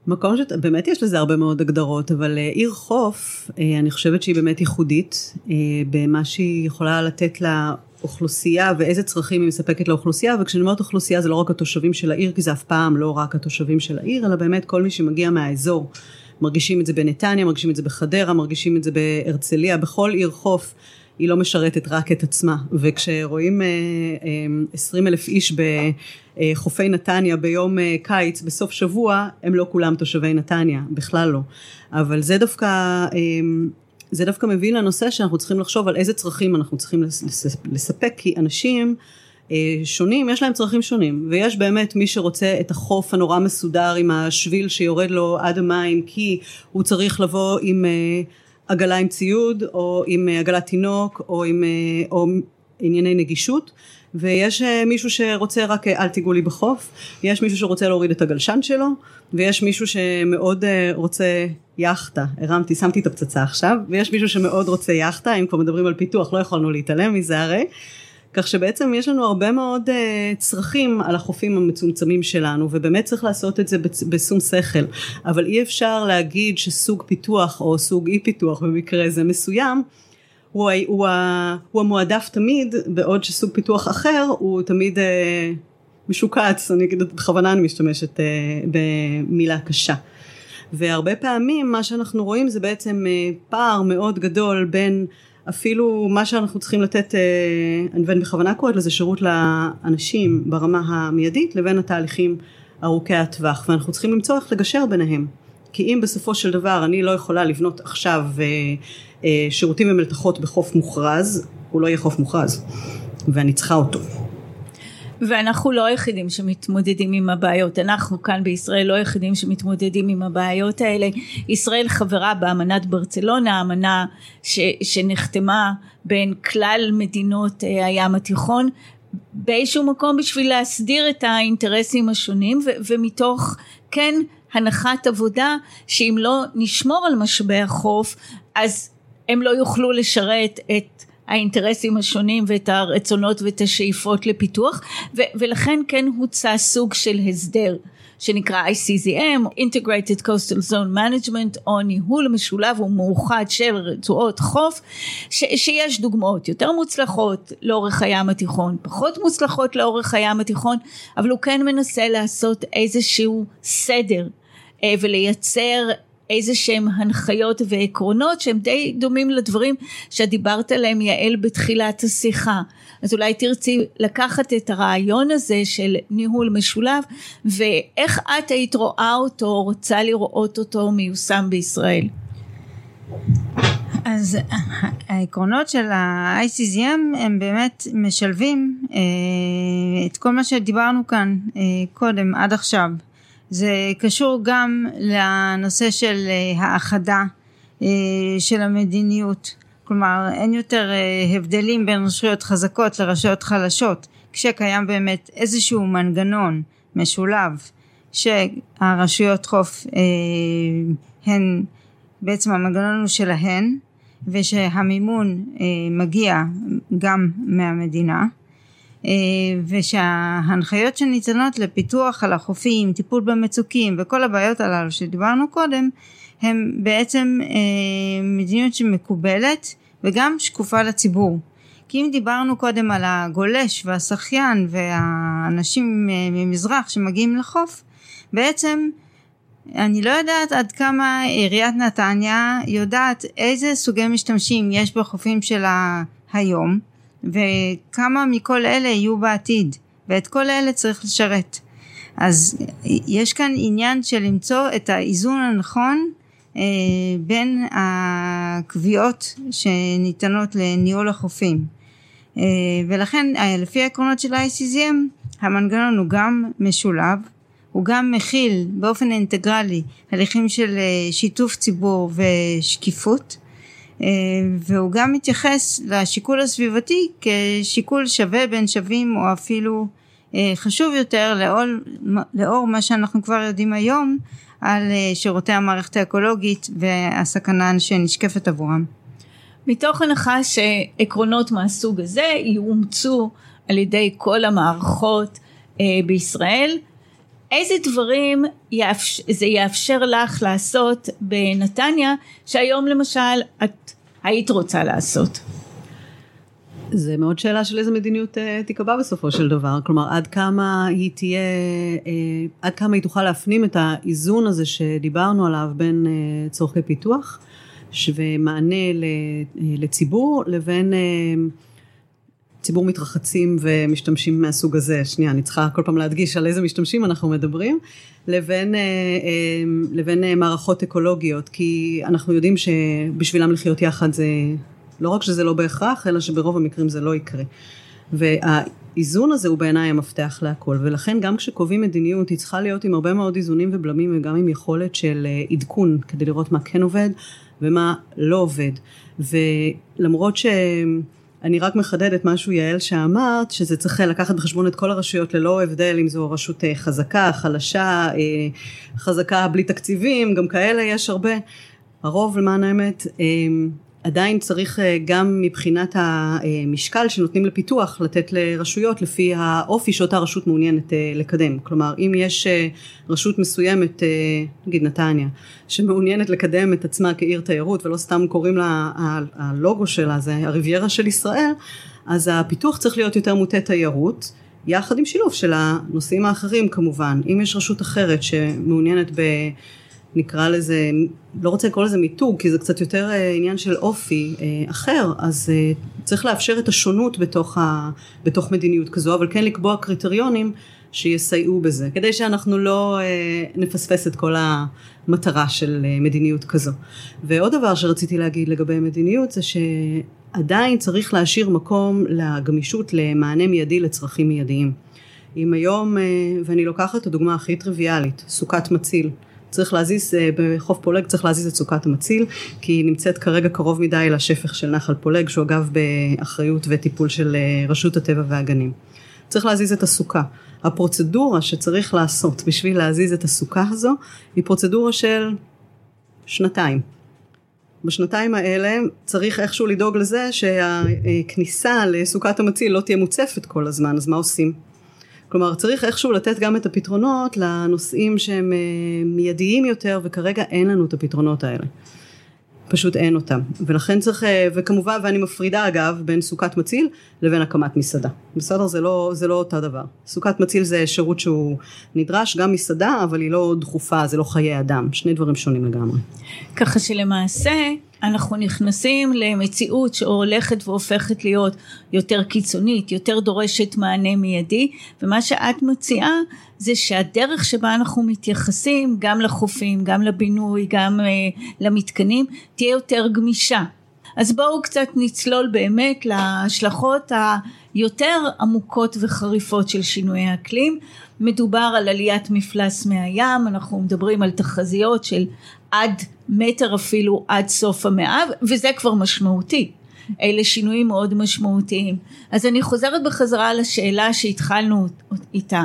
C: מקום שבאמת יש לזה הרבה מאוד הגדרות, אבל אה, עיר חוף, אה, אני חושבת שהיא באמת ייחודית אה, במה שהיא יכולה לתת לאוכלוסייה ואיזה צרכים היא מספקת לאוכלוסייה, וכשאני אומרת אוכלוסייה זה לא רק התושבים של העיר, כי זה אף פעם לא רק התושבים של העיר, אלא באמת כל מי שמגיע מהאזור. מרגישים את זה בנתניה, מרגישים את זה בחדרה, מרגישים את זה בהרצליה, בכל עיר חוף. היא לא משרתת רק את עצמה וכשרואים עשרים אלף איש בחופי נתניה ביום אה, קיץ בסוף שבוע הם לא כולם תושבי נתניה בכלל לא. אבל זה דווקא אמ, זה דווקא מביא לנושא שאנחנו צריכים לחשוב על איזה צרכים אנחנו צריכים לספק כי אנשים אה, שונים יש להם צרכים שונים. ויש באמת מי שרוצה את החוף הנורא מסודר עם השביל שיורד לו עד המים כי הוא צריך לבוא עם אה, עגלה עם ציוד או עם עגלת תינוק או עם או ענייני נגישות ויש אה, מישהו שרוצה רק אל תיגעו לי בחוף, יש מישהו שרוצה להוריד את הגלשן שלו ויש מישהו שמאוד רוצה יאכטה, הרמתי, שמתי את הפצצה עכשיו ויש מישהו שמאוד רוצה יאכטה, אם כבר מדברים על פיתוח לא יכולנו להתעלם מזה הרי. כך שבעצם יש לנו הרבה מאוד uh, צרכים על החופים המצומצמים שלנו ובאמת צריך לעשות את זה בשום שכל. אבל אי אפשר להגיד שסוג פיתוח או סוג אי פיתוח במקרה זה מסוים הוא, הוא, הוא המועדף תמיד בעוד שסוג פיתוח אחר הוא תמיד uh, משוקץ. אני אגיד בכוונה אני משתמשת uh, במילה קשה. והרבה פעמים מה שאנחנו רואים זה בעצם uh, פער מאוד גדול בין אפילו מה שאנחנו צריכים לתת, אה, ואני בכוונה קוראת לזה שירות לאנשים ברמה המיידית לבין התהליכים ארוכי הטווח. ואנחנו צריכים למצוא איך לגשר ביניהם. כי אם בסופו של דבר אני לא יכולה לבנות עכשיו אה, אה, שירותים ומלתחות בחוף מוכרז הוא לא יהיה חוף מוכרז ואני צריכה אותו
A: ואנחנו לא היחידים שמתמודדים עם הבעיות, אנחנו כאן בישראל לא היחידים שמתמודדים עם הבעיות האלה. ישראל חברה באמנת ברצלונה, אמנה ש, שנחתמה בין כלל מדינות אה, הים התיכון, באיזשהו מקום בשביל להסדיר את האינטרסים השונים ו, ומתוך כן הנחת עבודה שאם לא נשמור על משאבי החוף אז הם לא יוכלו לשרת את האינטרסים השונים ואת הרצונות ואת השאיפות לפיתוח ו- ולכן כן הוצע סוג של הסדר שנקרא ICZM, Integrated Coastal Zone Management, או ניהול משולב ומאוחד של רצועות חוף, ש- שיש דוגמאות יותר מוצלחות לאורך הים התיכון, פחות מוצלחות לאורך הים התיכון, אבל הוא כן מנסה לעשות איזשהו סדר אה, ולייצר איזה שהם הנחיות ועקרונות שהם די דומים לדברים שאת דיברת עליהם יעל בתחילת השיחה. אז אולי תרצי לקחת את הרעיון הזה של ניהול משולב ואיך את היית רואה אותו, רוצה לראות אותו מיושם בישראל.
B: אז העקרונות של ה-ICZM הם באמת משלבים אה, את כל מה שדיברנו כאן אה, קודם עד עכשיו. זה קשור גם לנושא של אה, האחדה אה, של המדיניות. כלומר אין יותר אה, הבדלים בין רשויות חזקות לרשויות חלשות. כשקיים באמת איזשהו מנגנון משולב שהרשויות חוף הן בעצם המנגנון הוא שלהן ושהמימון מגיע גם מהמדינה ושההנחיות שניתנות לפיתוח על החופים, טיפול במצוקים וכל הבעיות הללו שדיברנו קודם הם בעצם אה, מדיניות שמקובלת וגם שקופה לציבור. כי אם דיברנו קודם על הגולש והשחיין והאנשים אה, ממזרח שמגיעים לחוף, בעצם אני לא יודעת עד כמה עיריית נתניה יודעת איזה סוגי משתמשים יש בחופים שלה היום, וכמה מכל אלה יהיו בעתיד ואת כל אלה צריך לשרת. אז יש כאן עניין של למצוא את האיזון הנכון אה, בין הקביעות שניתנות לניהול החופים. אה, ולכן אה, לפי העקרונות של ה-ICZM המנגנון הוא גם משולב הוא גם מכיל באופן אינטגרלי הליכים של אה, שיתוף ציבור ושקיפות והוא גם מתייחס לשיקול הסביבתי כשיקול שווה בין שווים או אפילו אה, חשוב יותר לאור, לאור מה שאנחנו כבר יודעים היום על אה, שירותי המערכת האקולוגית והסכנה שנשקפת עבורם.
A: מתוך הנחה שעקרונות מהסוג הזה יאומצו על ידי כל המערכות בישראל איזה דברים יאפש, זה יאפשר לך לעשות בנתניה שהיום למשל את היית רוצה לעשות?
C: זה מאוד שאלה של איזה מדיניות uh, תיקבע בסופו של דבר, כלומר עד כמה היא תהיה, uh, עד כמה היא תוכל להפנים את האיזון הזה שדיברנו עליו בין uh, צורכי פיתוח ומענה לציבור לבין uh, ציבור מתרחצים ומשתמשים מהסוג הזה, שנייה, אני צריכה כל פעם להדגיש על איזה משתמשים אנחנו מדברים, לבין, אה, אה, לבין אה, מערכות אקולוגיות, כי אנחנו יודעים שבשבילם לחיות יחד זה, לא רק שזה לא בהכרח, אלא שברוב המקרים זה לא יקרה. והאיזון הזה הוא בעיניי המפתח להכל, ולכן גם כשקובעים מדיניות היא צריכה להיות עם הרבה מאוד איזונים ובלמים וגם עם יכולת של עדכון, כדי לראות מה כן עובד ומה לא עובד. ולמרות ש... אני רק מחדדת משהו יעל שאמרת, שזה צריך לקחת בחשבון את כל הרשויות ללא הבדל אם זו רשות אה, חזקה, חלשה, אה, חזקה בלי תקציבים, גם כאלה יש הרבה. הרוב למען האמת אה, עדיין צריך גם מבחינת המשקל שנותנים לפיתוח לתת לרשויות לפי האופי שאותה רשות מעוניינת לקדם. כלומר אם יש רשות מסוימת, נגיד נתניה, שמעוניינת לקדם את עצמה כעיר תיירות ולא סתם קוראים לה, הלוגו שלה זה הריביירה של ישראל, אז הפיתוח צריך להיות יותר מוטה תיירות. יחד עם שילוב של הנושאים האחרים כמובן. אם יש רשות אחרת שמעוניינת ב... נקרא לזה, לא רוצה לקרוא לזה מיתוג, כי זה קצת יותר אה, עניין של אופי אה, אחר, אז אה, צריך לאפשר את השונות בתוך, ה, בתוך מדיניות כזו, אבל כן לקבוע קריטריונים שיסייעו בזה, כדי שאנחנו לא נפספס את כל המטרה של מדיניות כזו. ועוד דבר שרציתי להגיד לגבי מדיניות זה שעדיין צריך להשאיר מקום לגמישות למענה מיידי לצרכים מיידיים. אם היום, ואני לוקחת את הדוגמה הכי טריוויאלית, סוכת מציל. צריך להזיז, אה, בחוף פולג צריך להזיז את סוכת המציל, כי היא נמצאת כרגע קרוב מדי לשפך של נחל פולג, שהוא אגב באחריות וטיפול של אה, רשות הטבע והגנים. צריך להזיז את הסוכה. הפרוצדורה שצריך לעשות בשביל להזיז את הסוכה הזו, היא פרוצדורה של שנתיים. בשנתיים האלה צריך איכשהו לדאוג לזה שהכניסה לסוכת המציל לא תהיה מוצפת כל הזמן, אז מה עושים? כלומר צריך איכשהו לתת גם את הפתרונות לנושאים שהם אה, מיידיים יותר וכרגע אין לנו את הפתרונות האלה. פשוט אין אותם. ולכן צריך אה, וכמובן ואני מפרידה אגב בין סוכת מציל לבין הקמת מסעדה. בסדר? זה לא זה לא אותו דבר. סוכת מציל זה שירות שהוא נדרש גם מסעדה אבל היא לא דחופה זה לא חיי אדם. שני דברים שונים לגמרי.
A: ככה שלמעשה אנחנו נכנסים למציאות שהולכת והופכת להיות יותר קיצונית, יותר דורשת מענה מיידי, ומה שאת מציעה זה שהדרך שבה אנחנו מתייחסים גם לחופים, גם לבינוי, גם uh, למתקנים, תהיה יותר גמישה. אז בואו קצת נצלול באמת להשלכות היותר עמוקות וחריפות של שינויי האקלים. מדובר על עליית מפלס מהים, אנחנו מדברים על תחזיות של עד מטר אפילו עד סוף המאה וזה כבר משמעותי. אלה שינויים מאוד משמעותיים. אז אני חוזרת בחזרה לשאלה שהתחלנו איתה.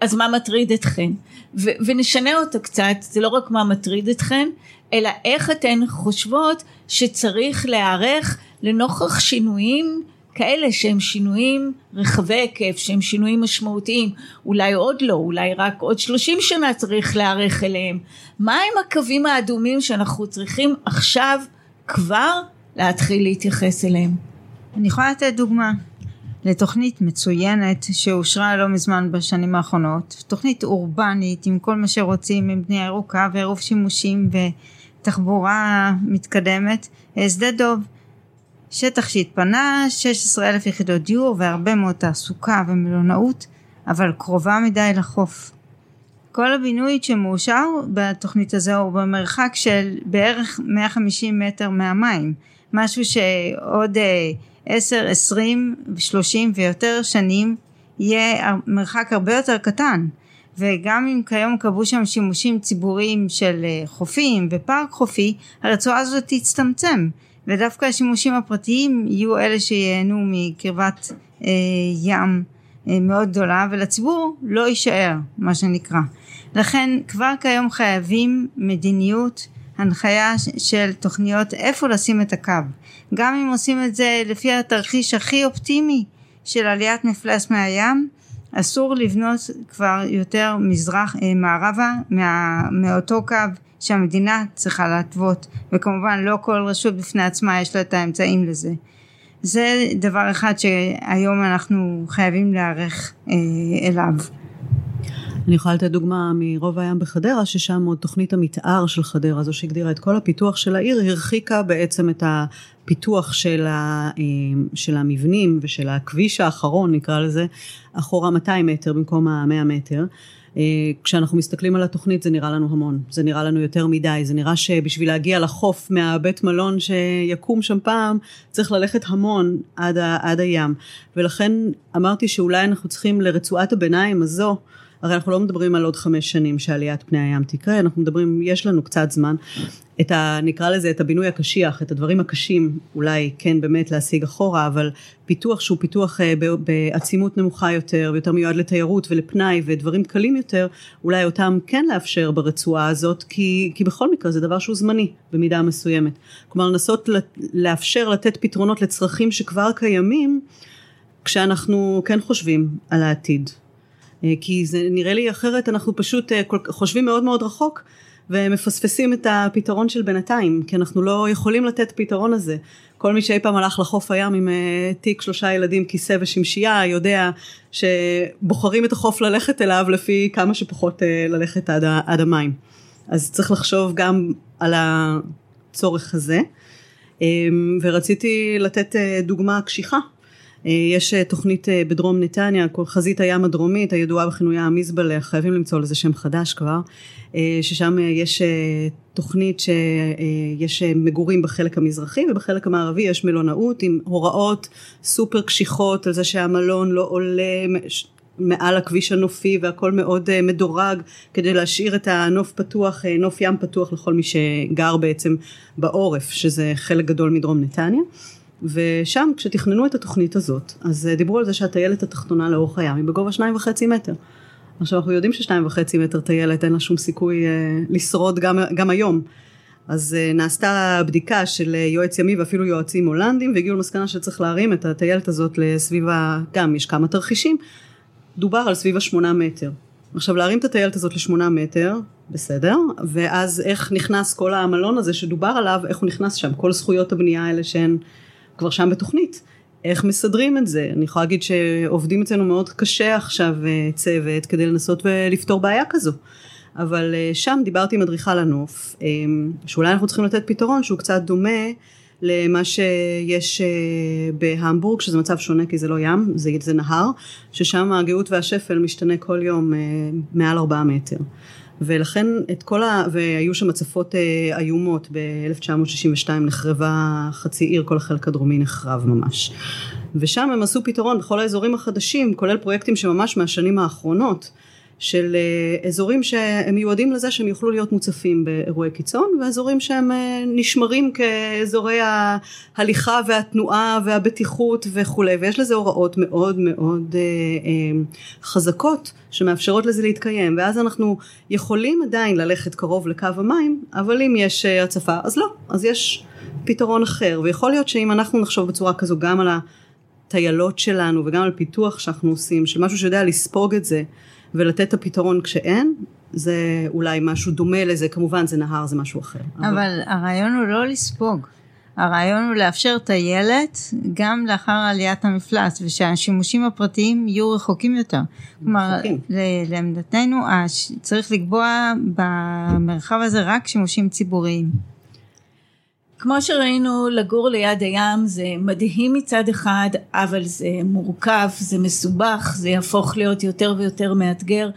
A: אז מה מטריד אתכן? ו- ונשנה אותה קצת זה לא רק מה מטריד אתכן אלא איך אתן חושבות שצריך להיערך לנוכח שינויים כאלה שהם שינויים רחבי היקף, שהם שינויים משמעותיים, אולי עוד לא, אולי רק עוד שלושים שנה צריך להיערך אליהם. מה הם הקווים האדומים שאנחנו צריכים עכשיו כבר להתחיל להתייחס אליהם?
B: אני יכולה לתת דוגמה לתוכנית מצוינת שאושרה לא מזמן בשנים האחרונות, תוכנית אורבנית עם כל מה שרוצים, עם בנייה ירוקה ועירוב שימושים ותחבורה מתקדמת, שדה דוב. שטח שהתפנה 16 אלף יחידות דיור והרבה מאוד תעסוקה ומלונאות אבל קרובה מדי לחוף. כל הבינוי שמאושר בתוכנית הזו הוא במרחק של בערך 150 מטר מהמים משהו שעוד 10, 20, 30 ויותר שנים יהיה מרחק הרבה יותר קטן וגם אם כיום קבעו שם שימושים ציבוריים של אה, חופים ופארק חופי הרצועה הזאת תצטמצם ודווקא השימושים הפרטיים יהיו אלה שייהנו מקרבת אה, ים אה, מאוד גדולה ולציבור לא יישאר מה שנקרא. לכן כבר כיום חייבים מדיניות הנחיה של תוכניות איפה לשים את הקו. גם אם עושים את זה לפי התרחיש הכי אופטימי של עליית מפלס מהים אסור לבנות כבר יותר מזרח אה, מערבה מה, מאותו קו שהמדינה צריכה להתוות וכמובן לא כל רשות בפני עצמה יש לה את האמצעים לזה. זה דבר אחד שהיום אנחנו חייבים להיערך אה, אליו.
C: אני יכולה לתת דוגמה מרוב הים בחדרה ששם עוד תוכנית המתאר של חדרה זו שהגדירה את כל הפיתוח של העיר הרחיקה בעצם את הפיתוח של, ה, אה, של המבנים ושל הכביש האחרון נקרא לזה אחורה 200 מטר במקום ה-100 מטר כשאנחנו מסתכלים על התוכנית זה נראה לנו המון, זה נראה לנו יותר מדי, זה נראה שבשביל להגיע לחוף מהבית מלון שיקום שם פעם צריך ללכת המון עד, ה, עד הים. ולכן אמרתי שאולי אנחנו צריכים לרצועת הביניים הזו הרי אנחנו לא מדברים על עוד חמש שנים שעליית פני הים תקרה, אנחנו מדברים, יש לנו קצת זמן, את ה... נקרא לזה את הבינוי הקשיח, את הדברים הקשים, אולי כן באמת להשיג אחורה, אבל פיתוח שהוא פיתוח אה, בעצימות נמוכה יותר, ויותר מיועד לתיירות ולפנאי ודברים קלים יותר, אולי אותם כן לאפשר ברצועה הזאת, כי, כי בכל מקרה זה דבר שהוא זמני במידה מסוימת. כלומר לנסות לאפשר לתת פתרונות לצרכים שכבר קיימים, כשאנחנו כן חושבים על העתיד. אה, כי זה נראה לי אחרת אנחנו פשוט אה, חושבים מאוד מאוד רחוק ומפספסים את הפתרון של בינתיים כי אנחנו לא יכולים לתת פתרון הזה. כל מי שאי פעם הלך לחוף הים עם אה, תיק שלושה ילדים כיסא ושמשייה יודע שבוחרים את החוף ללכת אליו לפי כמה שפחות ללכת עד, עד המים. אז צריך לחשוב גם על הצורך הזה. ורציתי לתת דוגמה קשיחה יש אה, תוכנית אה, בדרום נתניה, חזית הים הדרומית, הידועה בכינויה המזבלה, חייבים למצוא לזה שם חדש כבר, ששם יש תוכנית שיש מגורים בחלק המזרחי ובחלק המערבי יש מלונאות עם הוראות סופר קשיחות על זה שהמלון לא עולה מעל הכביש הנופי והכל מאוד מדורג כדי להשאיר את הנוף פתוח, נוף ים פתוח לכל מי שגר בעצם בעורף שזה חלק גדול מדרום נתניה ושם כשתכננו את התוכנית הזאת אז אה, דיברו על זה שהטיילת התחתונה לאורך הים היא בגובה שניים וחצי מטר. עכשיו אנחנו יודעים ששניים וחצי מטר טיילת אין לה שום סיכוי אה, לשרוד גם, גם היום. אז אה, נעשתה בדיקה של אה, יועץ ימי ואפילו יועצים הולנדים והגיעו למסקנה שצריך להרים את הטיילת הזאת לסביב ה... גם יש כמה תרחישים, דובר על סביב השמונה מטר. עכשיו להרים את הטיילת הזאת לשמונה מטר, בסדר, ואז איך נכנס כל המלון הזה שדובר עליו, איך הוא נכנס שם, כל זכויות הבנייה האלה שהן כבר שם בתוכנית. איך מסדרים את זה? אני יכולה להגיד שעובדים אצלנו מאוד קשה עכשיו אה, צוות כדי לנסות ולפתור בעיה כזו. אבל אה, שם דיברתי עם אדריכל הנוף, אה, שאולי אנחנו צריכים לתת פתרון שהוא קצת דומה למה שיש בהמבורג, שזה מצב שונה כי זה לא ים, זה, זה נהר, ששם הגאות והשפל משתנה כל יום מעל ארבעה מטר. ולכן את כל ה... והיו שם הצפות אה, איומות. ב-1962 נחרבה חצי עיר כל החלק הדרומי נחרב ממש. ושם הם עשו פתרון בכל האזורים החדשים כולל פרויקטים שממש מהשנים האחרונות של אה, אזורים שהם מיועדים לזה שהם יוכלו להיות מוצפים באירועי קיצון ואזורים שהם אה, נשמרים כאזורי ההליכה והתנועה והבטיחות וכולי. ויש לזה הוראות מאוד מאוד אה, חזקות שמאפשרות לזה להתקיים. ואז אנחנו יכולים עדיין ללכת קרוב לקו המים אבל אם יש הצפה אז לא. אז יש פתרון אחר. ויכול להיות שאם אנחנו נחשוב בצורה כזו גם על הטיילות שלנו וגם על פיתוח שאנחנו עושים של משהו שיודע לספוג את זה ולתת את הפתרון כשאין, זה אולי משהו דומה לזה, כמובן זה נהר, זה משהו אחר.
B: אבל, אבל הרעיון הוא לא לספוג, הרעיון הוא לאפשר טיילת גם לאחר עליית המפלס, ושהשימושים הפרטיים יהיו רחוקים יותר. כלומר, לעמדתנו צריך לקבוע במרחב הזה רק שימושים ציבוריים.
A: כמו שראינו לגור ליד הים זה מדהים מצד אחד אבל זה מורכב זה מסובך זה יהפוך להיות יותר ויותר מאתגר.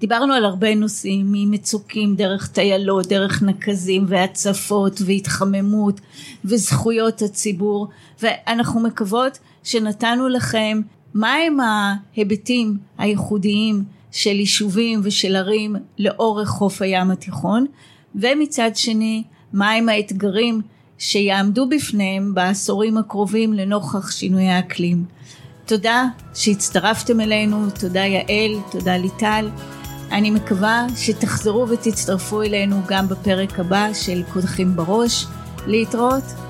A: דיברנו על הרבה נושאים ממצוקים דרך טיילות דרך נקזים והצפות והתחממות וזכויות הציבור. ואנחנו מקוות שנתנו לכם מהם ההיבטים הייחודיים של יישובים ושל ערים לאורך חוף הים התיכון? ומצד שני מהם האתגרים שיעמדו בפניהם בעשורים הקרובים לנוכח שינויי האקלים. תודה שהצטרפתם אלינו, תודה יעל, תודה ליטל. אני מקווה שתחזרו ותצטרפו אלינו גם בפרק הבא של קודחים בראש. להתראות.